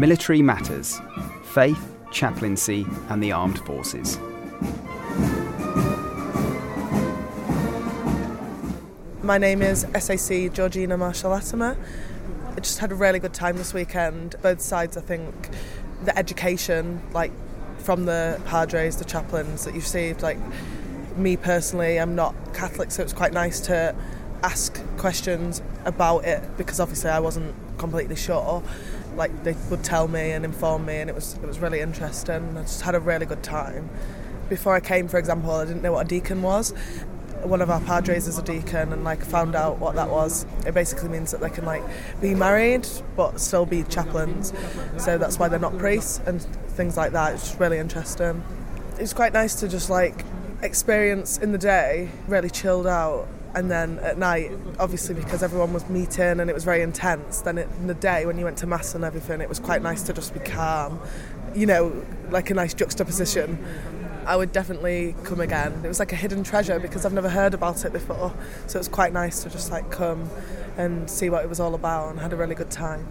Military Matters Faith, Chaplaincy, and the Armed Forces. My name is SAC Georgina Marshall Latimer. I just had a really good time this weekend. Both sides, I think, the education, like from the padres, the chaplains that you've received, like me personally, I'm not Catholic, so it's quite nice to ask questions about it because obviously I wasn't completely sure. Like they would tell me and inform me, and it was it was really interesting. I just had a really good time. Before I came, for example, I didn't know what a deacon was. One of our padres is a deacon, and like found out what that was. It basically means that they can like be married but still be chaplains. So that's why they're not priests and things like that. It's really interesting. It's quite nice to just like experience in the day, really chilled out, and then at night, obviously because everyone was meeting and it was very intense, then it, in the day when you went to mass and everything, it was quite nice to just be calm, you know, like a nice juxtaposition. I would definitely come again. It was like a hidden treasure because I've never heard about it before, so it was quite nice to just like come and see what it was all about and had a really good time.